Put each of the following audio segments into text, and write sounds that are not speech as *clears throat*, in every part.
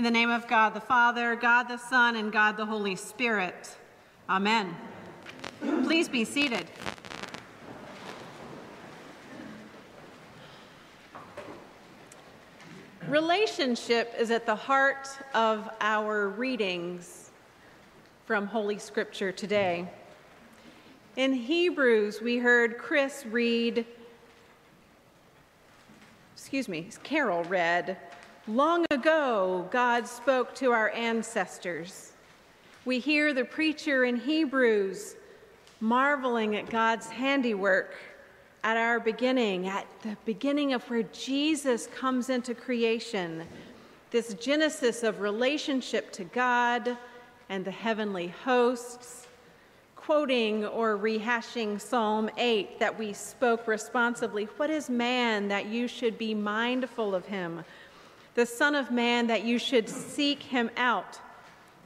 In the name of God the Father, God the Son, and God the Holy Spirit. Amen. Please be seated. Relationship is at the heart of our readings from Holy Scripture today. In Hebrews, we heard Chris read, excuse me, Carol read, Long ago, God spoke to our ancestors. We hear the preacher in Hebrews marveling at God's handiwork at our beginning, at the beginning of where Jesus comes into creation, this genesis of relationship to God and the heavenly hosts, quoting or rehashing Psalm 8 that we spoke responsibly. What is man that you should be mindful of him? The Son of Man, that you should seek him out.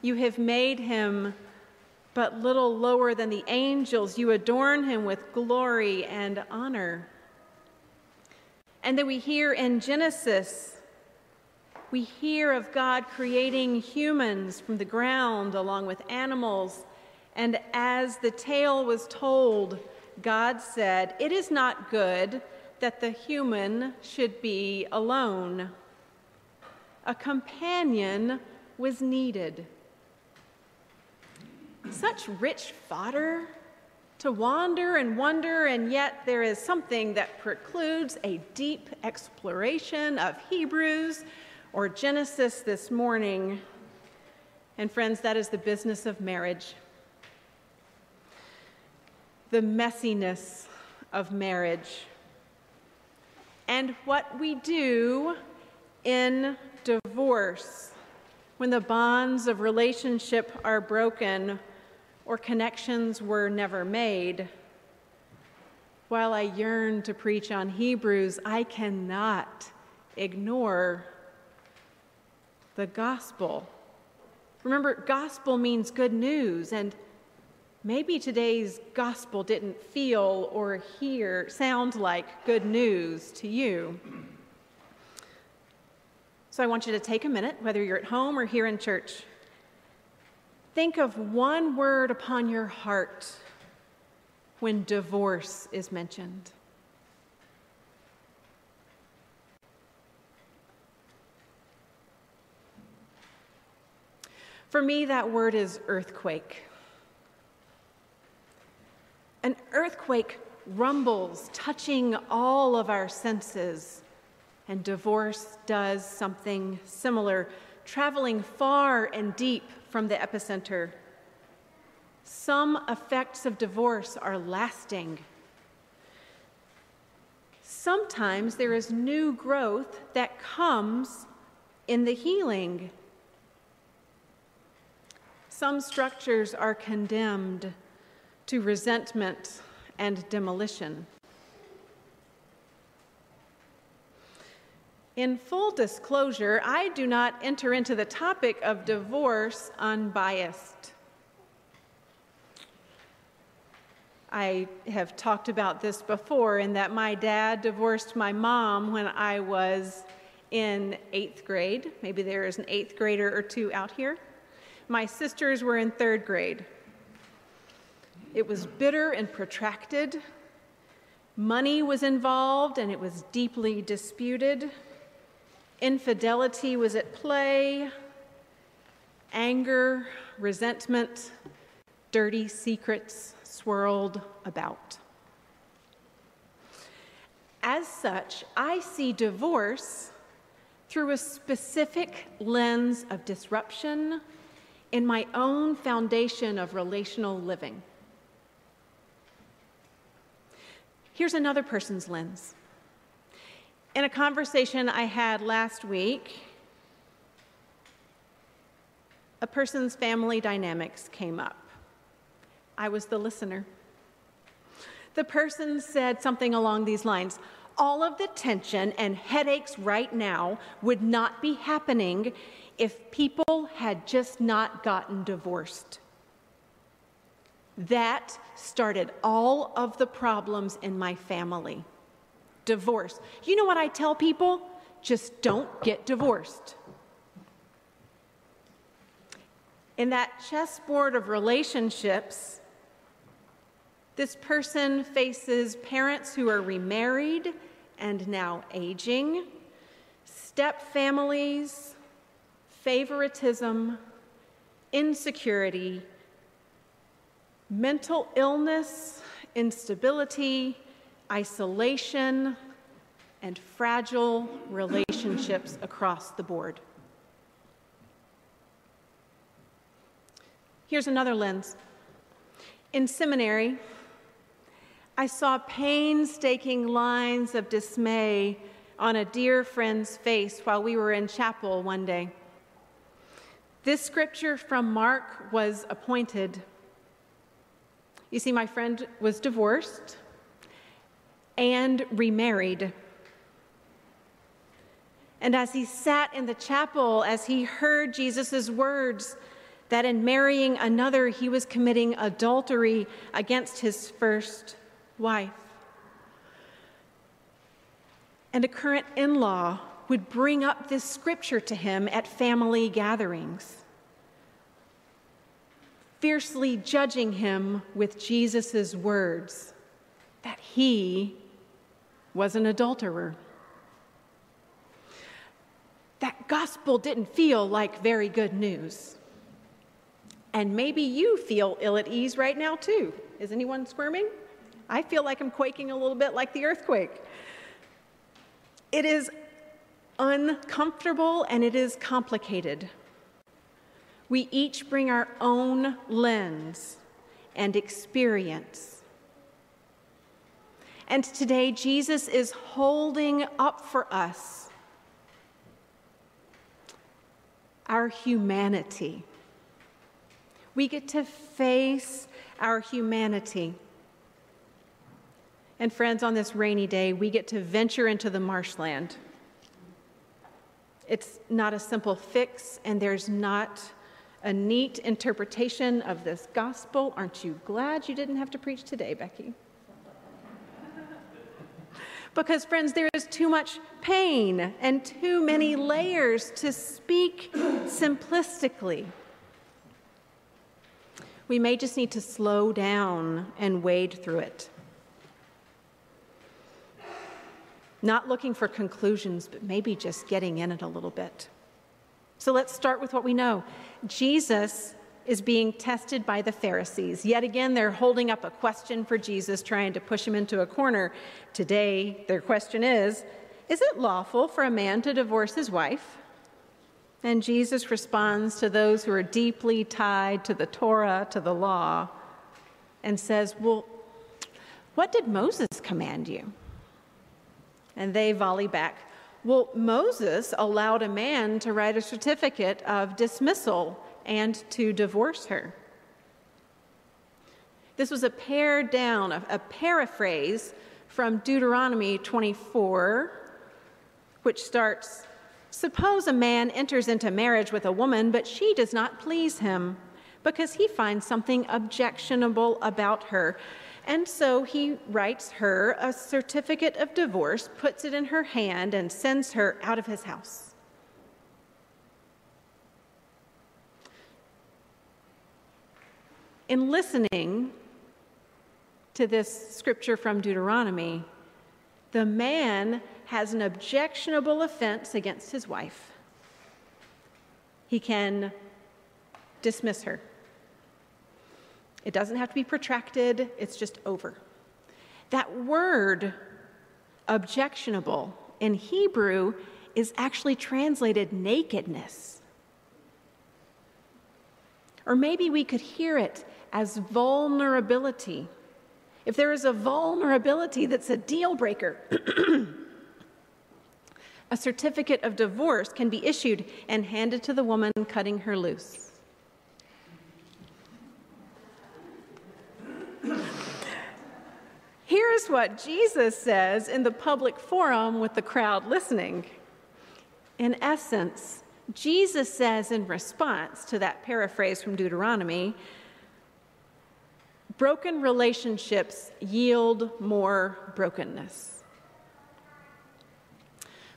You have made him but little lower than the angels. You adorn him with glory and honor. And then we hear in Genesis, we hear of God creating humans from the ground along with animals. And as the tale was told, God said, It is not good that the human should be alone a companion was needed. Such rich fodder to wander and wonder, and yet there is something that precludes a deep exploration of Hebrews or Genesis this morning. And friends, that is the business of marriage. The messiness of marriage. And what we do in divorce, when the bonds of relationship are broken or connections were never made. While I yearn to preach on Hebrews, I cannot ignore the gospel. Remember, gospel means good news, and maybe today's gospel didn't feel or hear, sound like good news to you. So I want you to take a minute, whether you're at home or here in church. Think of one word upon your heart when divorce is mentioned. For me, that word is earthquake. An earthquake rumbles, touching all of our senses and divorce does something similar, traveling far and deep from the epicenter. Some effects of divorce are lasting. Sometimes there is new growth that comes in the healing. Some structures are condemned to resentment and demolition. In full disclosure, I do not enter into the topic of divorce unbiased. I have talked about this before in that my dad divorced my mom when I was in eighth grade. Maybe there is an eighth grader or two out here. My sisters were in third grade. It was bitter and protracted. Money was involved and it was deeply disputed. Infidelity was at play, anger, resentment, dirty secrets swirled about. As such, I see divorce through a specific lens of disruption in my own foundation of relational living. Here's another person's lens. In a conversation I had last week, a person's family dynamics came up. I was the listener. The person said something along these lines All of the tension and headaches right now would not be happening if people had just not gotten divorced. That started all of the problems in my family divorce. You know what I tell people? Just don't get divorced. In that chessboard of relationships, this person faces parents who are remarried and now aging, step families, favoritism, insecurity, mental illness, instability, isolation, and fragile relationships across the board. Here's another lens. In seminary, I saw painstaking lines of dismay on a dear friend's face while we were in chapel one day. This scripture from Mark was appointed. You see, my friend was divorced and remarried. And as he sat in the chapel, as he heard Jesus' words, that in marrying another, he was committing adultery against his first wife. And a current in law would bring up this scripture to him at family gatherings, fiercely judging him with Jesus' words that he was an adulterer. That gospel didn't feel like very good news. And maybe you feel ill at ease right now, too. Is anyone squirming? I feel like I'm quaking a little bit like the earthquake. It is uncomfortable and it is complicated. We each bring our own lens and experience. And today, Jesus is holding up for us our humanity. We get to face our humanity. And friends, on this rainy day, we get to venture into the marshland. It's not a simple fix, and there's not a neat interpretation of this gospel. Aren't you glad you didn't have to preach today, Becky? Because, friends, there is too much pain and too many layers to speak simplistically. We may just need to slow down and wade through it. not looking for conclusions, but maybe just getting in it a little bit. So let's start with what we know. Jesus is being tested by the Pharisees. Yet again, they're holding up a question for Jesus, trying to push him into a corner. Today, their question is Is it lawful for a man to divorce his wife? And Jesus responds to those who are deeply tied to the Torah, to the law, and says, Well, what did Moses command you? And they volley back, Well, Moses allowed a man to write a certificate of dismissal and to divorce her. This was a pared down, a, a paraphrase from Deuteronomy 24, which starts Suppose a man enters into marriage with a woman, but she does not please him because he finds something objectionable about her. And so he writes her a certificate of divorce, puts it in her hand, and sends her out of his house. In listening to this scripture from Deuteronomy, the man has an objectionable offense against his wife. He can dismiss her. It doesn't have to be protracted, it's just over. That word, objectionable, in Hebrew is actually translated nakedness. Or maybe we could hear it as vulnerability. If there is a vulnerability that's a deal breaker, *clears throat* a certificate of divorce can be issued and handed to the woman cutting her loose. Here's what Jesus says in the public forum with the crowd listening. In essence, Jesus says in response to that paraphrase from Deuteronomy broken relationships yield more brokenness.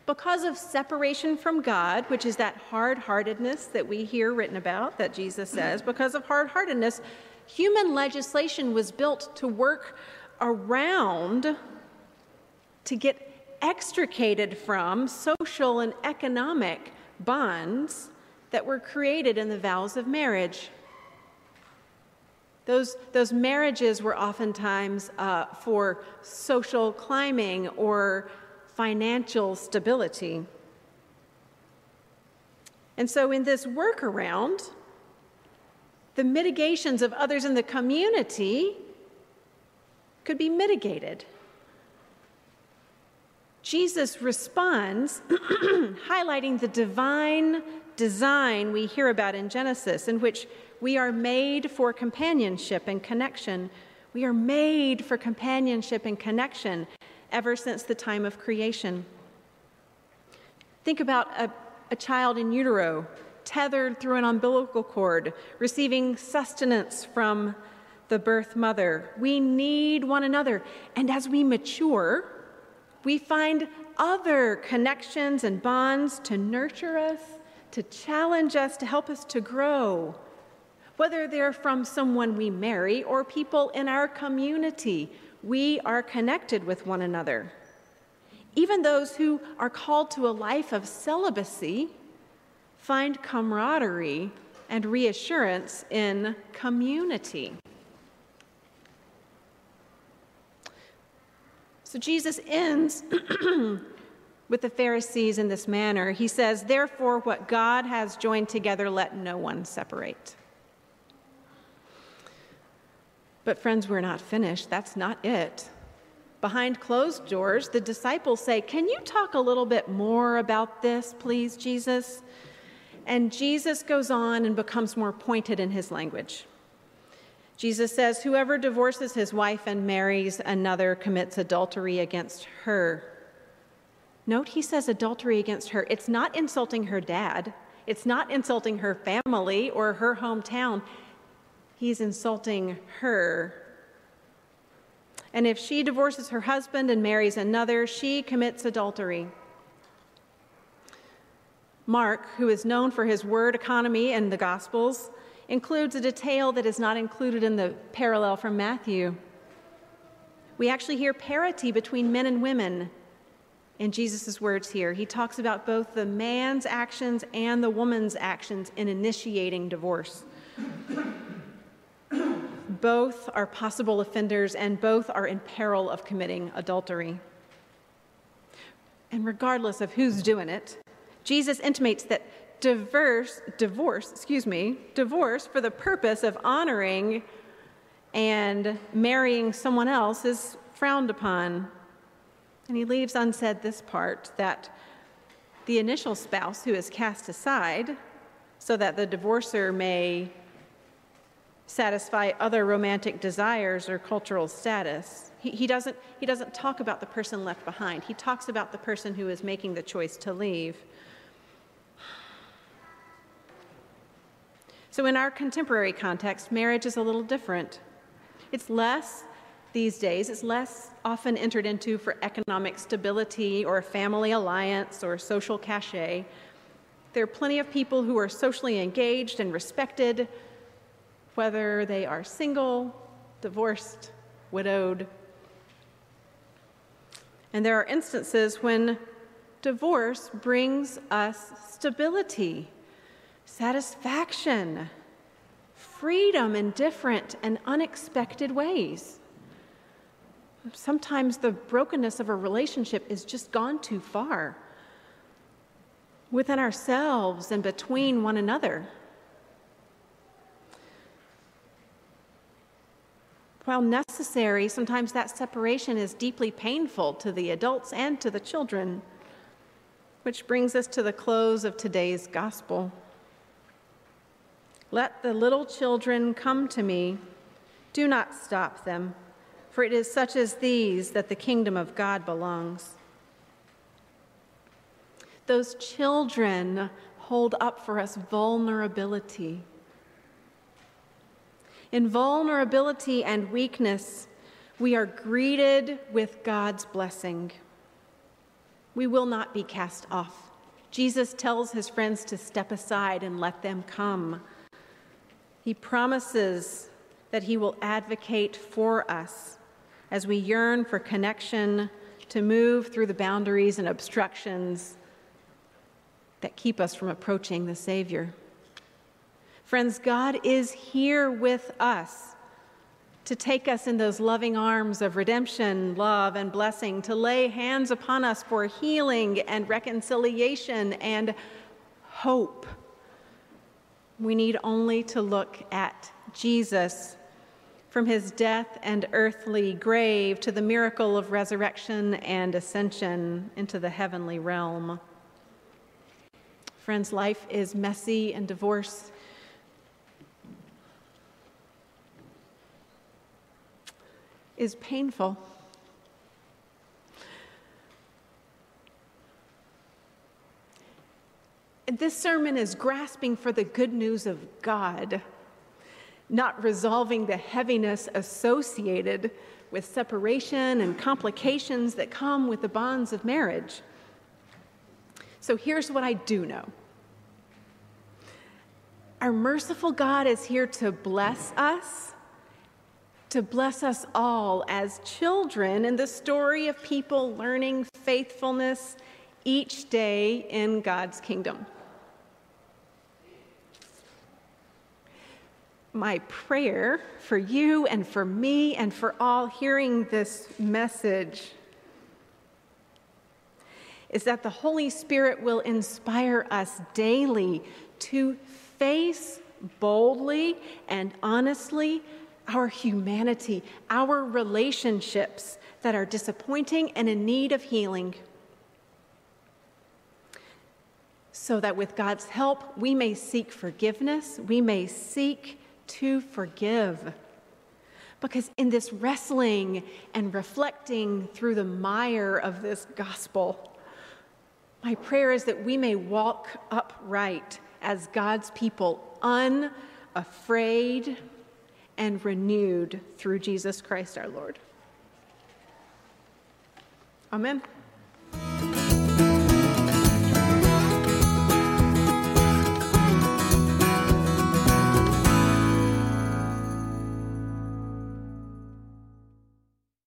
because of separation from God, which is that hard heartedness that we hear written about, that Jesus says, because of hard heartedness, human legislation was built to work around, to get extricated from social and economic bonds that were created in the vows of marriage. Those, those marriages were oftentimes uh, for social climbing or financial stability. And so, in this workaround, the mitigations of others in the community could be mitigated. Jesus responds, *clears throat* highlighting the divine design we hear about in Genesis, in which we are made for companionship and connection. We are made for companionship and connection ever since the time of creation. Think about a, a child in utero, tethered through an umbilical cord, receiving sustenance from the birth mother. We need one another. And as we mature, we find other connections and bonds to nurture us, to challenge us, to help us to grow whether they're from someone we marry or people in our community. We are connected with one another. Even those who are called to a life of celibacy find camaraderie and reassurance in community. So Jesus ends *clears throat* with the Pharisees in this manner. He says, Therefore, what God has joined together, let no one separate. But, friends, we're not finished. That's not it. Behind closed doors, the disciples say, Can you talk a little bit more about this, please, Jesus? And Jesus goes on and becomes more pointed in his language. Jesus says, Whoever divorces his wife and marries another commits adultery against her. Note he says adultery against her. It's not insulting her dad, it's not insulting her family or her hometown he's insulting her. And if she divorces her husband and marries another, she commits adultery. Mark, who is known for his word economy in the Gospels, includes a detail that is not included in the parallel from Matthew. We actually hear parity between men and women in Jesus' words here. He talks about both the man's actions and the woman's actions in initiating divorce. Both are possible offenders and both are in peril of committing adultery. And regardless of who's doing it, Jesus intimates that diverse, divorce, excuse me, divorce for the purpose of honoring and marrying someone else is frowned upon. And he leaves unsaid this part that the initial spouse who is cast aside so that the divorcer may satisfy other romantic desires or cultural status. He, he, doesn't, he doesn't talk about the person left behind, he talks about the person who is making the choice to leave. So, in our contemporary context, marriage is a little different. It's less these days, it's less often entered into for economic stability or a family alliance or social cachet. There are plenty of people who are socially engaged and respected whether they are single, divorced, widowed. And there are instances when divorce brings us stability, satisfaction, freedom in different and unexpected ways. Sometimes the brokenness of a relationship is just gone too far within ourselves and between one another. While necessary, sometimes that separation is deeply painful to the adults and to the children. Which brings us to the close of today's gospel. Let the little children come to me. Do not stop them, for it is such as these that the kingdom of God belongs. Those children hold up for us vulnerability in vulnerability and weakness, we are greeted with God's blessing. We will not be cast off. Jesus tells his friends to step aside and let them come. He promises that he will advocate for us as we yearn for connection to move through the boundaries and obstructions that keep us from approaching the Savior. Friends, God is here with us to take us in those loving arms of redemption, love, and blessing, to lay hands upon us for healing and reconciliation and hope. We need only to look at Jesus from his death and earthly grave to the miracle of resurrection and ascension into the heavenly realm. Friends, life is messy and divorce is painful. This sermon is grasping for the good news of God, not resolving the heaviness associated with separation and complications that come with the bonds of marriage. So here's what I do know our merciful God is here to bless us, to bless us all as children in the story of people learning faithfulness each day in God's kingdom. My prayer for you and for me and for all hearing this message is that the Holy Spirit will inspire us daily to face boldly and honestly our humanity, our relationships that are disappointing and in need of healing. So that with God's help, we may seek forgiveness, we may seek to forgive. Because in this wrestling and reflecting through the mire of this gospel, my prayer is that we may walk upright as God's people, unafraid and renewed through Jesus Christ our Lord. Amen.